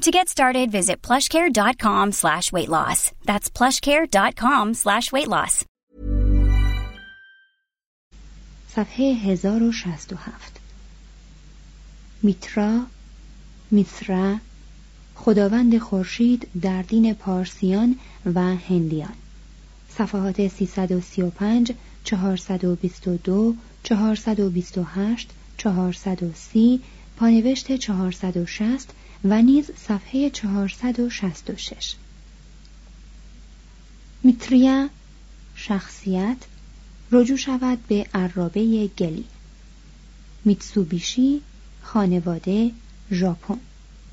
To get started, visit plushcare.com slash weight loss. That's plushcare.com slash weight loss. صفحه 1067 میترا میترا خداوند خورشید در دین پارسیان و هندیان صفحات 335 422 428 430 پانوشت 460 و نیز صفحه 466 میتریا شخصیت رجوع شود به عرابه گلی. میتسوبیشی خانواده ژاپن.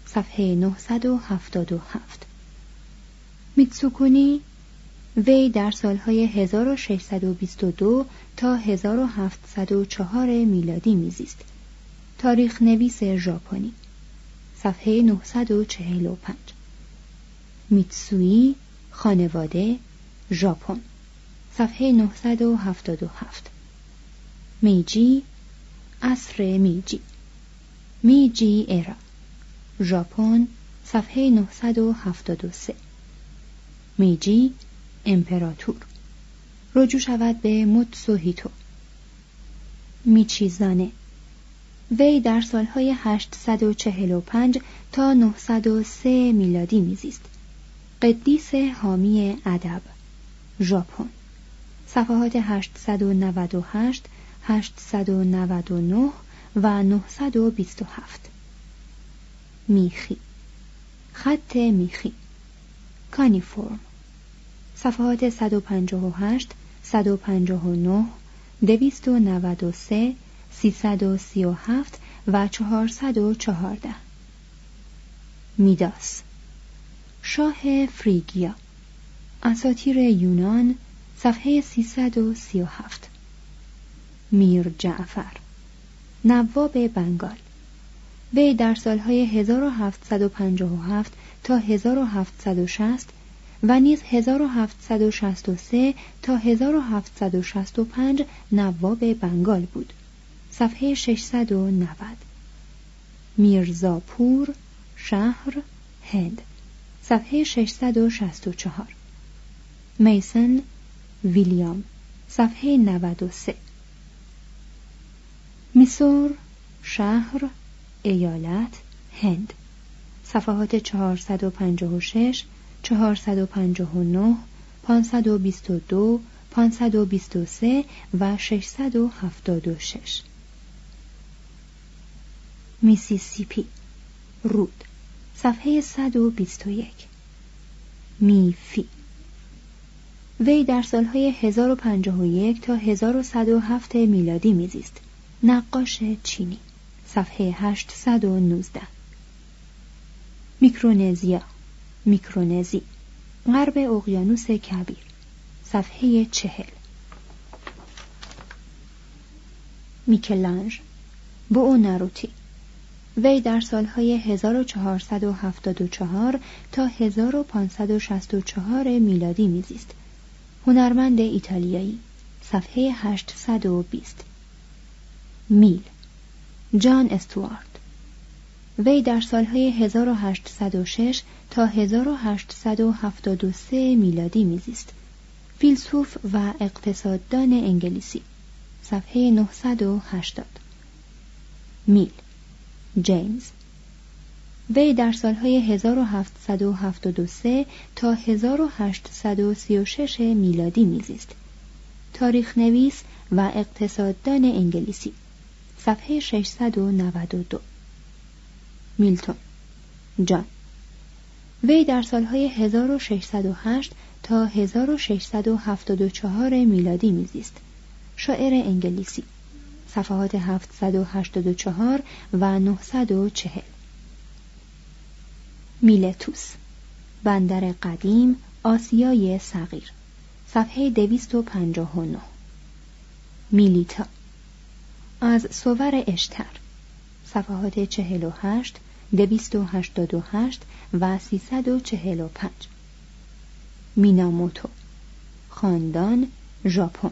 صفحه 977 میتسوکونی وی در سالهای 1622 تا 1704 میلادی میزیست. تاریخ نویس ژاپنی. صفحه 945 میتسوی خانواده ژاپن. صفحه 977 میجی عصر میجی. میجی ایرا. ژاپن صفحه 973 میجی امپراتور. رجوع شود به موتسوهیتو میچیزانه. وی در سالهای 845 تا 903 میلادی میزیست. قدیس حامی ادب ژاپن. صفحات 898 899 و 927 میخی. خط میخی. کانیفورم صفحات 158 159 293 337 و 414 میداس. شاه فریگیا. اساطیر یونان صفحه 337 میر جعفر. نواب بنگال. وی در سالهای 1757 تا 1760 و نیز 1763 تا 1765 نواب بنگال بود. صفحه 690 میرزاپور شهر هند. صفحه 664 میسن ویلیام. صفحه 93 میسور شهر ایالت هند. صفحات 456 459 522 523 و 676 میسیسیپی. رود. صفحه 121 میفی. وی در سالهای 1051 تا 1107 میلادی میزیست. نقاش چینی. صفحه 819 میکرونزیا. میکرونزی. غرب اقیانوس کبیر. صفحه چهل. میکلانج بو ناروتی وی در سالهای 1474 تا 1564 میلادی میزیست. هنرمند ایتالیایی صفحه 820 میل جان استوارد وی در سالهای 1806 تا 1873 میلادی میزیست. فیلسوف و اقتصاددان انگلیسی صفحه 980 میل جیمز. وی در سالهای 1773 تا 1836 میلادی میزیست. تاریخ نویس و اقتصاددان انگلیسی. صفحه 692 میلتون. جان. وی در سالهای 1608 تا 1674 میلادی میزیست. شاعر انگلیسی. صفحات 784 و 940 میلتوس بندر قدیم آسیای صغیر صفحه 259 میلیتا از سوور اشتر صفحات 48 288 و 345 میناموتو خاندان ژاپن.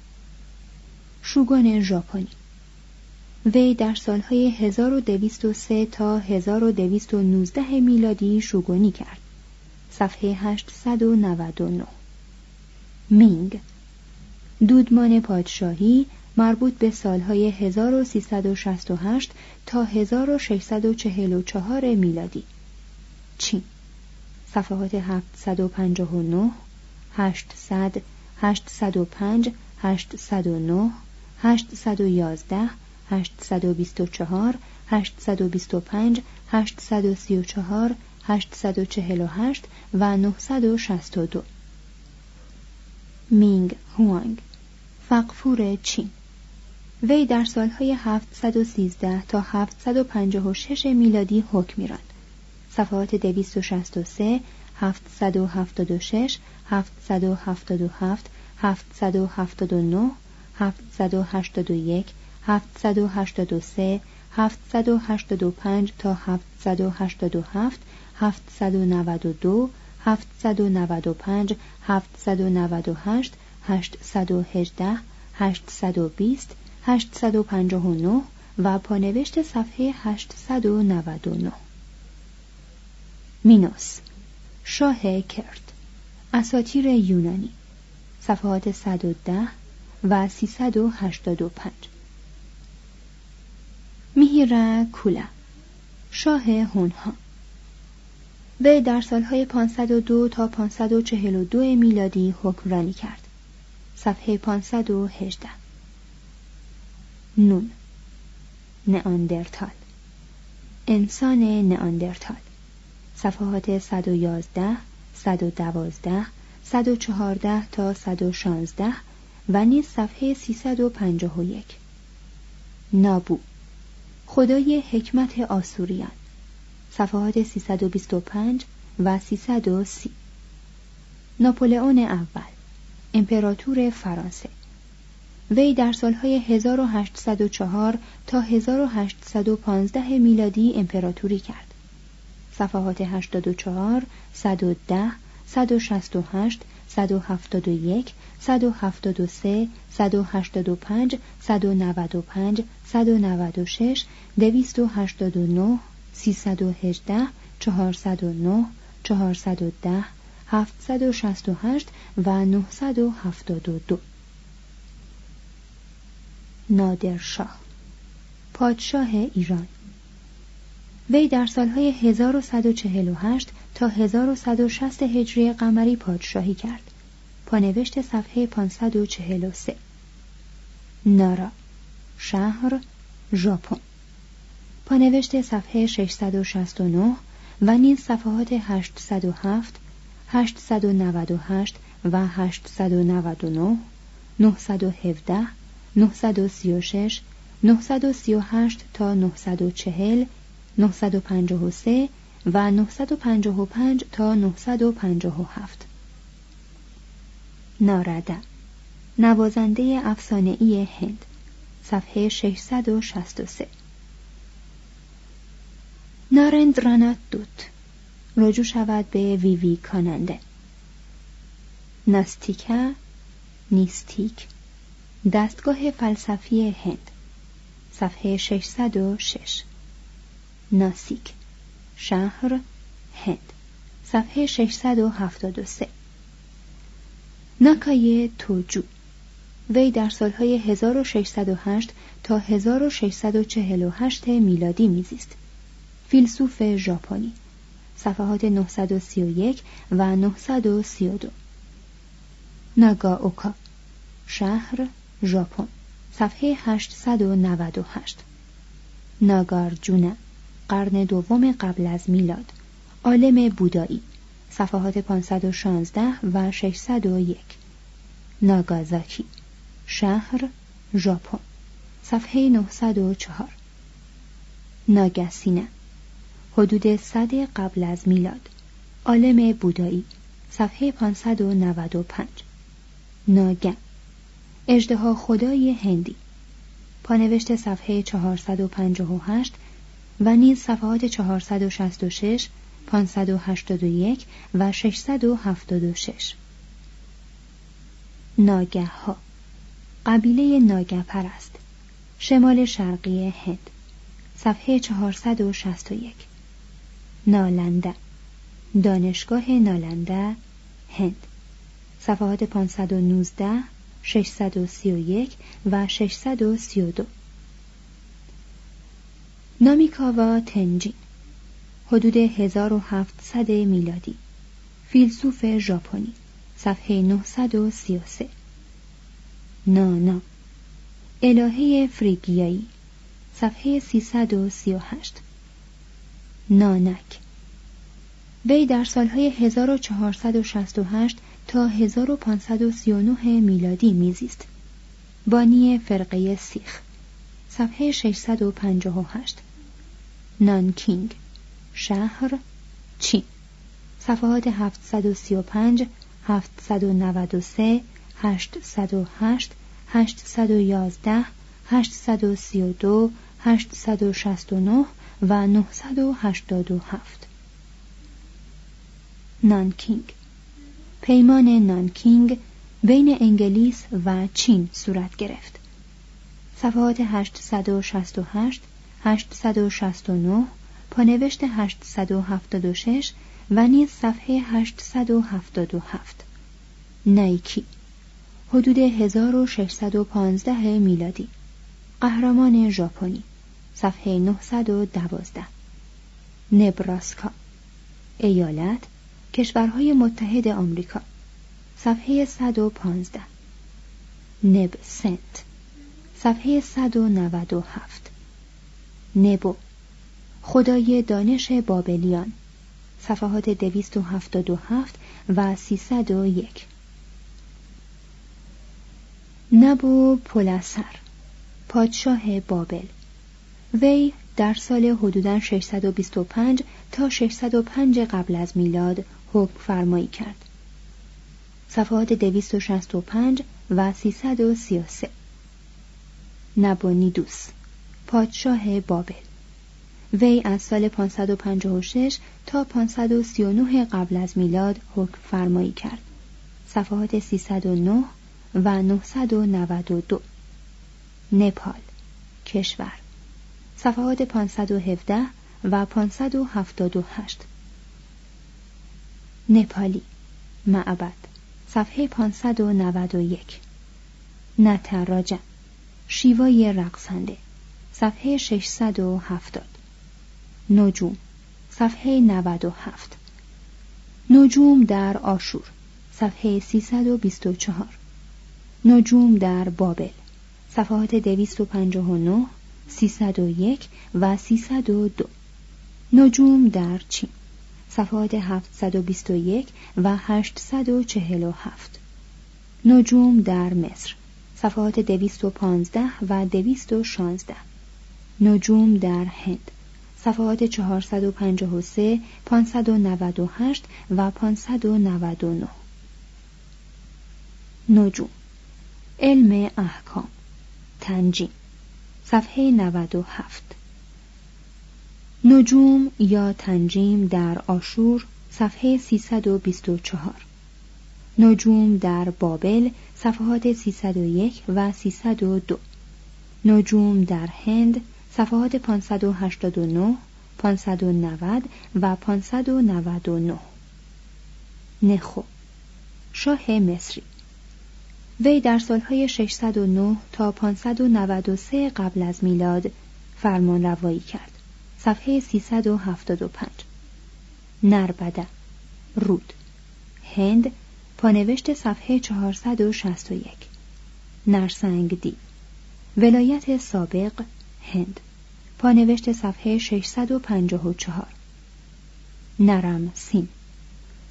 شوگون ژاپنی. وی در سالهای 1203 تا 1219 میلادی شوگونی کرد. صفحه 899 مینگ دودمان پادشاهی مربوط به سالهای 1368 تا 1644 میلادی. چین صفحات 759 800 805 809 811 824 825 834 848 و 962 مینگ هوانگ. فقفور چین. وی در سالهای 713 تا 756 میلادی حکم میراند صفحات 263 776 777 779 781 783 785 تا 787 792 795 798 818 820 859 و پانوشت صفحه 899 مینوس شاه کرد اساتیر یونانی صفحات 110 و 385 میهیرا کولا شاه هونها. وی در سالهای 502 تا 542 میلادی حکمرانی کرد. صفحه 518 نون. نئاندرتال. انسان نئاندرتال. صفحات 111 112 114 تا 116 و نیز صفحه 351 نابو. خدای حکمت آسوریان. صفحات 325 و 330 ناپولئون اول. امپراتور فرانسه. وی در سالهای 1804 تا 1815 میلادی امپراتوری کرد. صفحات 84 110 168 171 173 185 195 196 289 318 409 410 768 و 972 نادرشاه پادشاه ایران. وی در سالهای 1148 تا 1160 هجری قمری پادشاهی کرد. پانوشت صفحه 543 نارا شهر ژاپن پانوشت صفحه 669 و نیز صفحات 807 898 و 899 917 936 938 تا 940 953 و 955 تا 957 نارده. نوازنده افسانه ای هند. صفحه 663 نارندرانات دوت رجوع شود به ویوی کاننده. ناستیکا. نیستیک. دستگاه فلسفی هند. صفحه 606 ناسیک. شهر هند صفحه 673 ناکای توجو وی در سالهای 1608 تا 1648 میلادی میزیست. فیلسوف ژاپنی صفحات 931 و 932 ناگا اوکا شهر ژاپن صفحه 898 ناگارجونا قرن دوم قبل از میلاد. عالم بودایی. صفحات 516 و 601 ناگازاکی. شهر ژاپن. صفحه 904 ناگاسینا حدود صد قبل از میلاد. عالم بودایی. صفحه 595 ناگن. اجدها خدای هندی. پانوشت صفحه 458 و نیز صفحات 466 581 و 676 ناگه ها قبیله ناگه پرست شمال شرقی هند. صفحه 461 نالنده. دانشگاه نالنده هند. صفحات 519 631 و 632 نامیکاوا تنجین حدود 1700 میلادی. فیلسوف ژاپنی صفحه 933 نانا الهه فریگیایی صفحه 338 نانک. وی در سالهای 1468 تا 1539 میلادی میزیست. بانی فرقه سیخ صفحه 658 نانکینگ. شهر چین صفحات 735 793 808 811 832 869 و 987 نانکینگ. پیمان نانکینگ بین انگلیس و چین صورت گرفت. صفحات 868 869 پانوشت 876 و نیز صفحه 877 نایکی حدود 1615 میلادی. قهرمان ژاپنی صفحه 912 نبراسکا ایالت کشورهای متحد آمریکا صفحه 115 نب سنت صفحه 197 نبو. خدای دانش بابلیان. صفحات 277 و 301 نبو پولسر پادشاه بابل. وی در حدود حدوداً 625 تا 605 قبل از میلاد حکم فرمایی کرد. صفحات 265 و 333 نبونیدوس پادشاه بابل. وی از سال 556 تا 539 قبل از میلاد حکم فرمایی کرد. صفحات 309 و 992 نپال کشور. صفحات 517 و 578 نپالی معبد. صفحه 591 نتراجم شیوای رقصنده. صفحه 670 نجوم صفحه 97 نجوم در آشور صفحه 324 نجوم در بابل صفحات 259 301 و 302 نجوم در چین صفحات 721 و 847 نجوم در مصر صفحات 215 و 216 نجوم در هند. صفحات 453 598 و 599 نجوم. علم احکام. تنجیم. صفحه 97 نجوم یا تنجیم در آشور صفحه 324 نجوم در بابل صفحات 301 و 302 نجوم در هند صفحات 589 590 و 599 نخو. شاه مصری. وی در سالهای 609 تا 593 قبل از میلاد فرمان روایی کرد. صفحه 375 نربده. رود. هند. پانوشت صفحه 461 نرسنگ دی ولایت سابق. هند. پانوشت صفحه 654 نرم سین.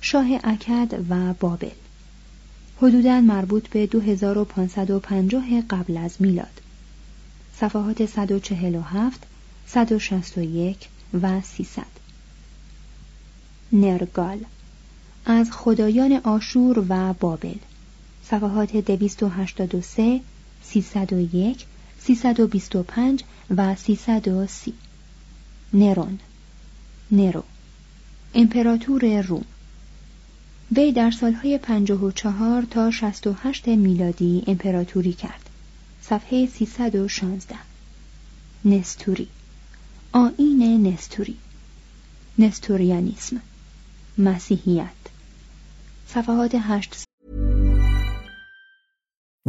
شاه اکد و بابل. حدوداً مربوط به 2550 قبل از میلاد. صفحات 147 161 و 300 نرگال. از خدایان آشور و بابل. صفحات 283 301 325 و 330 نرون. نرو. امپراتور روم. وی در سالهای 54 تا 68 میلادی امپراتوری کرد. صفحه 316 نستوری. آین نستوری. نستوریانیسم. مسیحیت. صفحات 8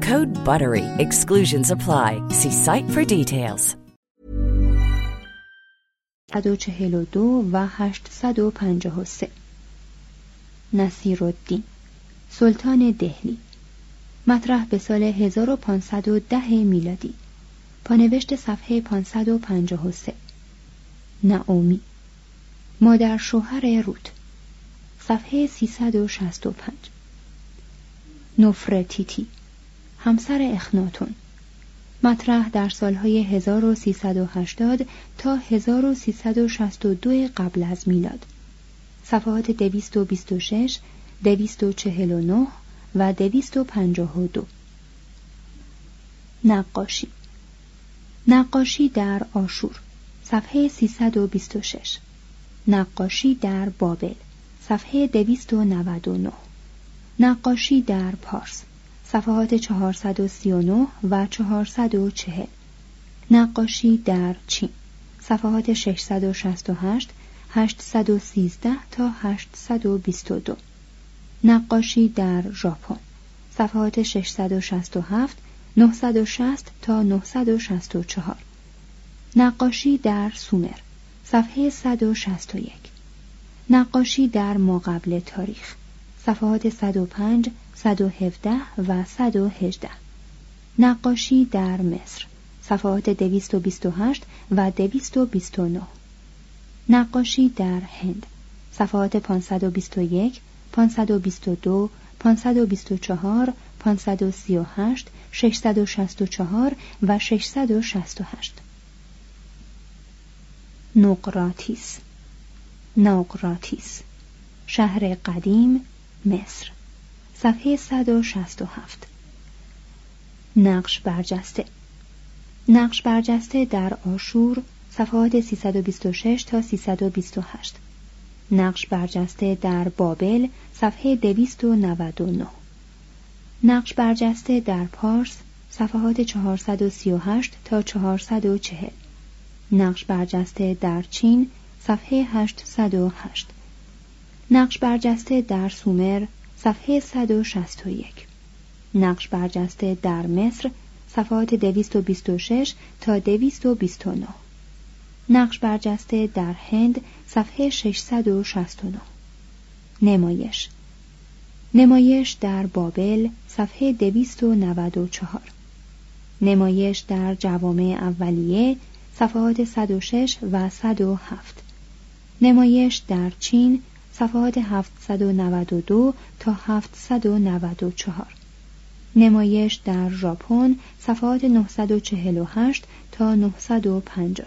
Code BUTTERY. Exclusions apply. See site for details. 142 و 853 نصیرالدین. سلطان دهلی. مطرح به سال 1510 میلادی. پانوشت صفحه 553 نعومی. مادر شوهر روت صفحه 365 نفرتیتی همسر اخناتون. مطرح در سالهای 1380 تا 1362 قبل از میلاد. صفحات 226 دویست و چهل و نه و دویست و پنجاه و دو. نقاشی. نقاشی در آشور. صفحه 326 نقاشی در بابل. صفحه 299 نقاشی در پارس. صفحات 439 و 440 نقاشی در چین. صفحات 668 813 تا 822 نقاشی در ژاپن. صفحات 667 960 تا 964 نقاشی در سومر. صفحه 161 نقاشی در ماقبل تاریخ. صفحات 105 117 و 118 نقاشی در مصر. صفحات 228 و 229 نقاشی در هند. صفحات 521 522 524 538 664 و 668 نقراتیس نقراتیس شهر قدیم مصر. صفحه 167 نقش برجسته. نقش برجسته در آشور صفحات 326 تا 328 نقش برجسته در بابل صفحه 299 نقش برجسته در پارس صفحات 438 تا 440 نقش برجسته در چین صفحه 808 نقش برجسته در سومر صفحه 161 نقش برجسته در مصر صفحات 226 تا 229 نقش برجسته در هند صفحه 669 نمایش. نمایش در بابل صفحه 294 نمایش در جوامع اولیه صفحات 106 و 107 نمایش در چین صفحات 792 تا 794 نمایش در ژاپن صفحات 948 تا 950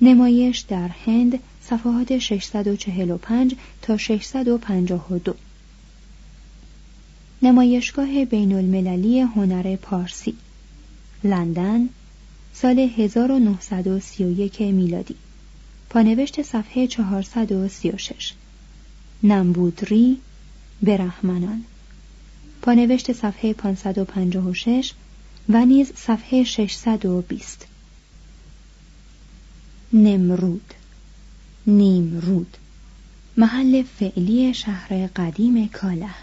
نمایش در هند صفحات 645 تا 652 نمایشگاه بین المللی هنر پارسی. لندن سال 1931 میلادی. پانوشت صفحه 436 نمبودری برهمنان پانوشت صفحه 556 و نیز صفحه 620 نمرود. نیمرود. محل فعلی شهر قدیم کاله.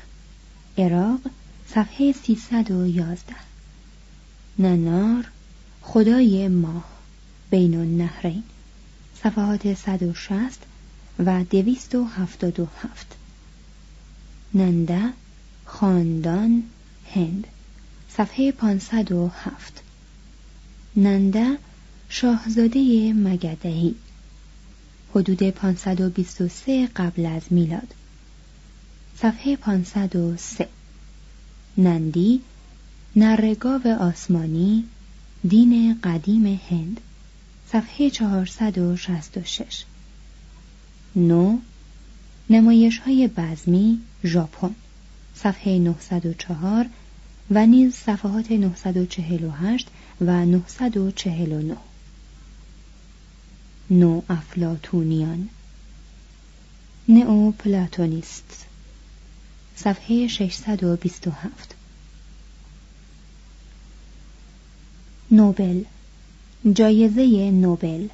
عراق صفحه 311 ننار خدای ماه بین النهرین. صفحات 160 و 277 ننده خاندان هند. صفحه 507 ننده شاهزاده مگدهی. حدود 523 قبل از میلاد. صفحه 503 نندی نرگاو آسمانی دین قدیم هند. صفحه 466 نو نمایش های بزمی ژاپن. صفحه 904 و نیز صفحات 948 و 949 نو افلاتونیان نئو پلاتونیست صفحه 627 نوبل جایزه نوبل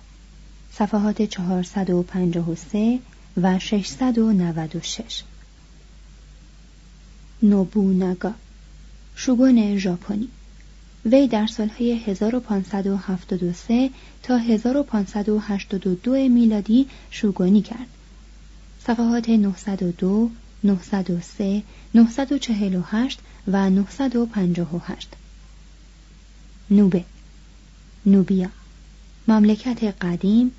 صفحات 453 و 696 نوبوناگا شوگون ژاپنی وی در سالهای 1573 تا 1582 میلادی شوگونی کرد. صفحات 902 903 948 و 958 نوبه نوبیا مملکت قدیم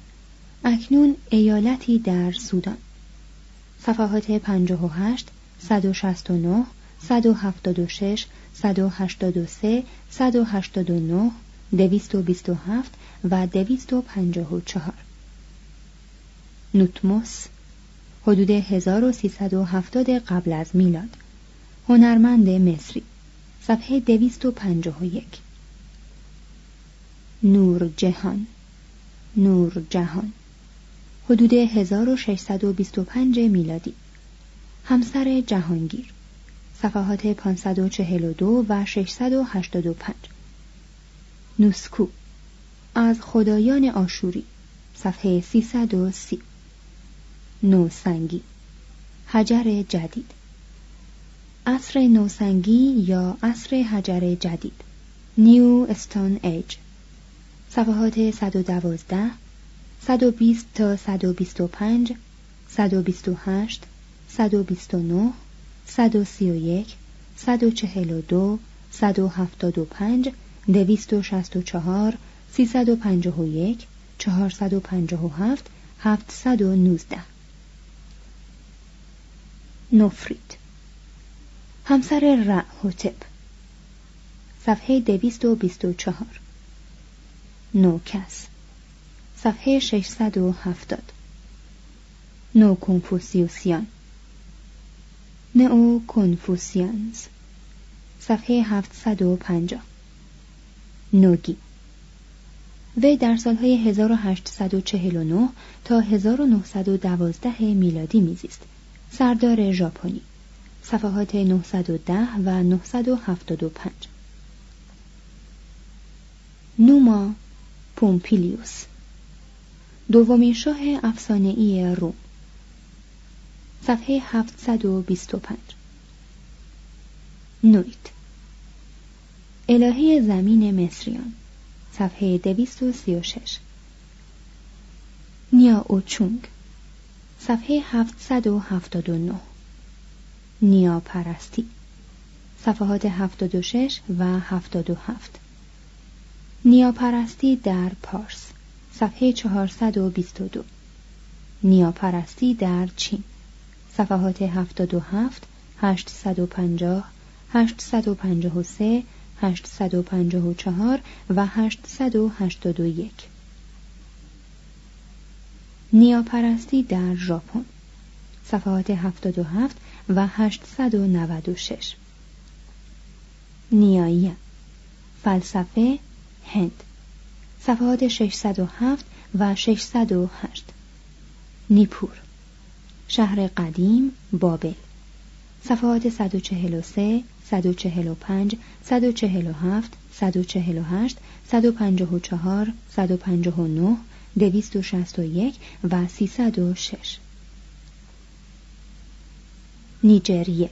اکنون ایالتی در سودان. صفحات 58 169 176 183 189 227 و 254 نوتموس حدود 1370 قبل از میلاد. هنرمند مصری صفحه 251 نور جهان نور جهان. حدود 1625 میلادی. همسر جهانگیر. صفحات 542 و 685 نوسکو. از خدایان آشوری. صفحه 330 نوسنگی. حجر جدید. عصر نوسنگی یا عصر حجر جدید. نیو استون ایج. صفحات 112 120 تا 125 128 129 131 142 175 264 351 457 719 نفرید. همسر رعهوتپ صفحه 224 نوکس صفحه 670 نو کنفوسیوسیان نئو کنفوسیانز صفحه 750 نوگی. وی در سالهای 1849 تا 1912 میلادی میزیست. سردار ژاپنی. صفحات 910 و 975 نوما پومپیلیوس. دومین شاه افسانه‌ای روم. صفحه 725 نویت الهه زمین مصریان. صفحه 236 نیا اوچونگ. صفحه 779 نیا پرستی. صفحات 76 و 77 نیا پرستی در پارس صفحه 422 نیا پرستی در چین صفحات 77 850 853 854 و 881 نیاپرستی در ژاپن صفحات 77 و 896 نیایی فلسفه هند. صفحات 607 و 608 نیپور. شهر قدیم بابل. صفحات 143 145 147 148 154 159 261 و 306 نیجریه.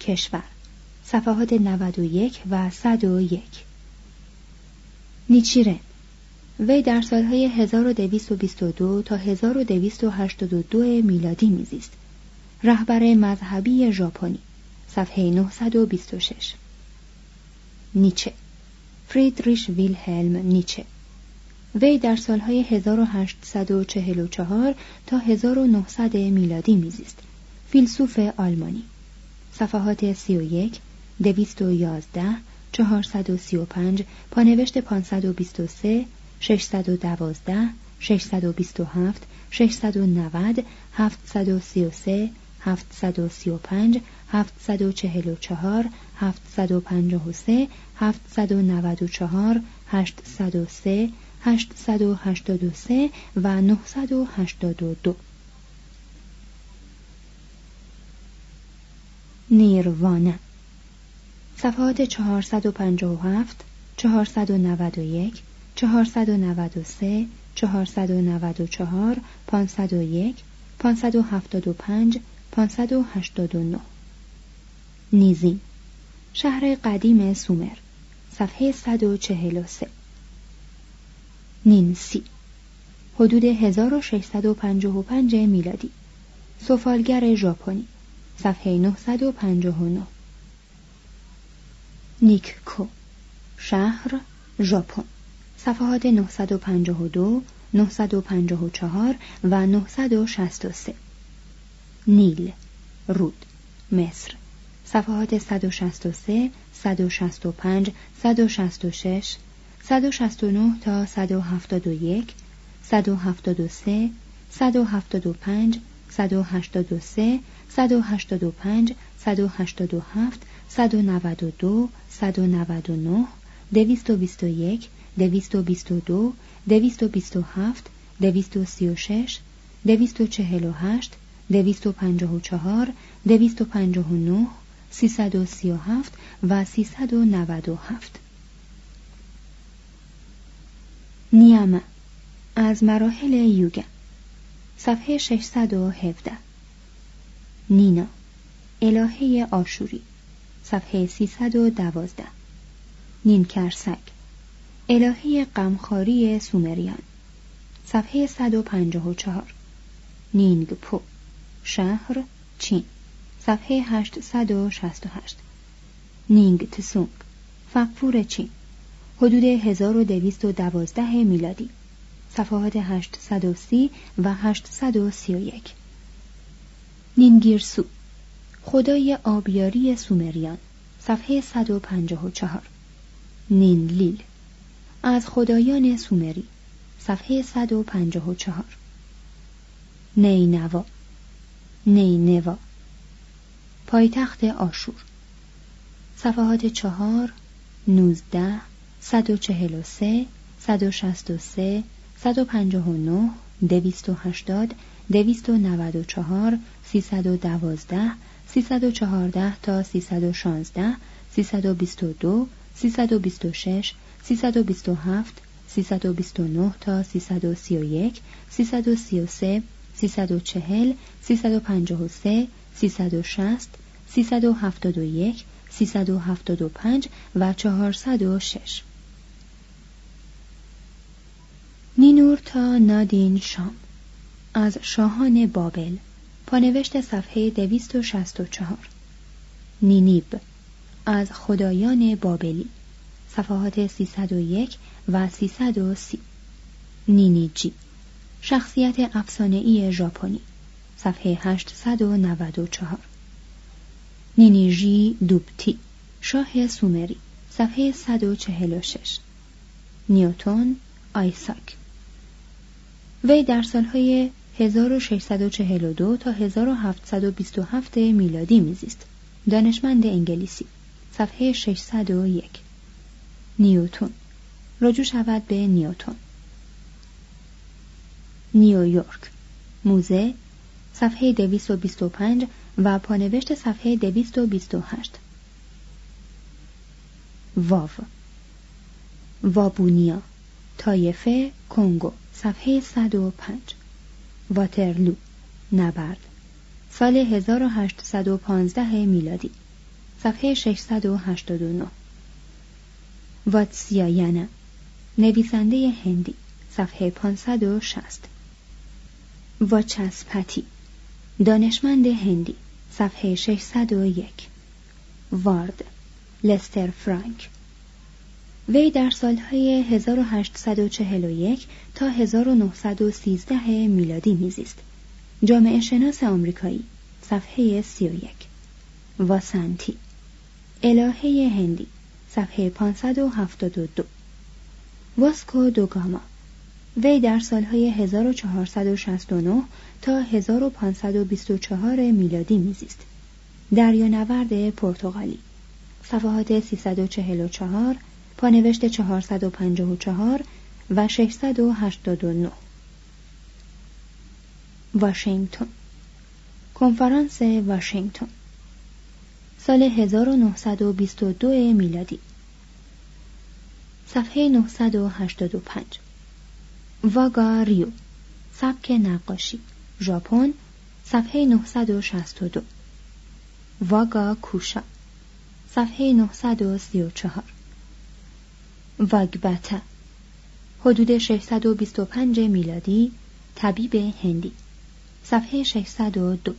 کشور. صفحات 91 و 101 نیچیرن وی در سالهای 1222 تا 1282 میلادی میزیست. رهبر مذهبی ژاپنی صفحه 926 نیچه. فریدریش ویلهلم نیچه. وی در سالهای 1844 تا 1900 میلادی میزیست. فیلسوف آلمانی. صفحات 31 211 435 پانوشت 523 612 627 690 733 735 744 753 794 803 883 و 982 نیروانه صفحات 457 491 493 494 501 575 589 نیزین شهر قدیم سومر صفحه 143 نینسی حدود 1655 میلادی. سفالگر ژاپنی صفحه 959 نیککو شهر ژاپن صفحات 952 954 و 963 نیل رود مصر صفحات 163 165 166 169 تا 171 173 175 183 185 187 192 199 221 222 227 236 248 254 259 337 و 397 نیامه از مراحل یوگا صفحه 617 نینا الهه آشوری. صفحه 312 نینکرسک الهه غمخواری سومریان. صفحه 154 نینگ پو شهر چین. صفحه 868 نینگ تسونگ فقفور چین. حدود 1212 میلادی. صفحات 830 و 831 نینگیرسو. خدای آبیاری سومریان صفحه 154 نینلیل از خدایان سومری صفحه 154 نینوا نینوا پایتخت آشور. صفحات چهار نوزده صد و چهل و سه صد و شست و سه صد و پنجاه و نه دویست و هشتاد دویست و نود و چهار سیصد و دوازده سیصد و چهارده تا سیصد و شانزده سیصد و بیست و دو سیصد و بیست و شش سیصد و بیست و هفت سیصد و بیست و نه تا سیصد و سی و یک سیصد و سی و سه سیصد و چهل سیصد و پنجاه و سه سیصد و شست سیصد و هفتاد و یک سیصد و هفتاد و پنج و چهارصد و شش نینور تا نادین شام از شاهان بابل پانوشت صفحه دویست و شست و چهار. نینیب از خدایان بابلی. صفحات سیصد و یک و سیصد و سی. نینیجی شخصیت ای ژاپنی. صفحه 894 نینیژی دوبتی شاه سومری. صفحه 146 نیوتون آیساک. وی در سالهای 1642 تا 1727 میلادی میزیست. دانشمند انگلیسی. صفحه 601 نیوتون. رجوع شود به نیوتون. نیویورک. موزه. صفحه 225 و پانوشت صفحه 228 واو. وابونیا. تایفه کنگو. صفحه 105 واترلو. نبرد. سال 1815 میلادی. صفحه 689 واتسیایانا. نویسنده هندی. صفحه 560 واچسپتی دانشمند هندی. صفحه 601 وارد. لستر فرانک. وی در سالهای 1841 تا 1913 میلادی میزیست. جامعه شناس آمریکایی صفحه 31 واسانتی. الهه هندی صفحه 572 واسکو دوگاما وی در سالهای 1469 تا 1524 میلادی میزیست. دریانورد پرتغالی. صفحات 344 پانوشت 454 و 689 واشنگتن. کنفرانس واشنگتن. سال 1922 میلادی. صفحه 985 واگا ریو. سبک نقاشی. ژاپن. صفحه 962 واگا کوشا. صفحه 934 واگبتا حدود 625 میلادی طبیب هندی. صفحه 602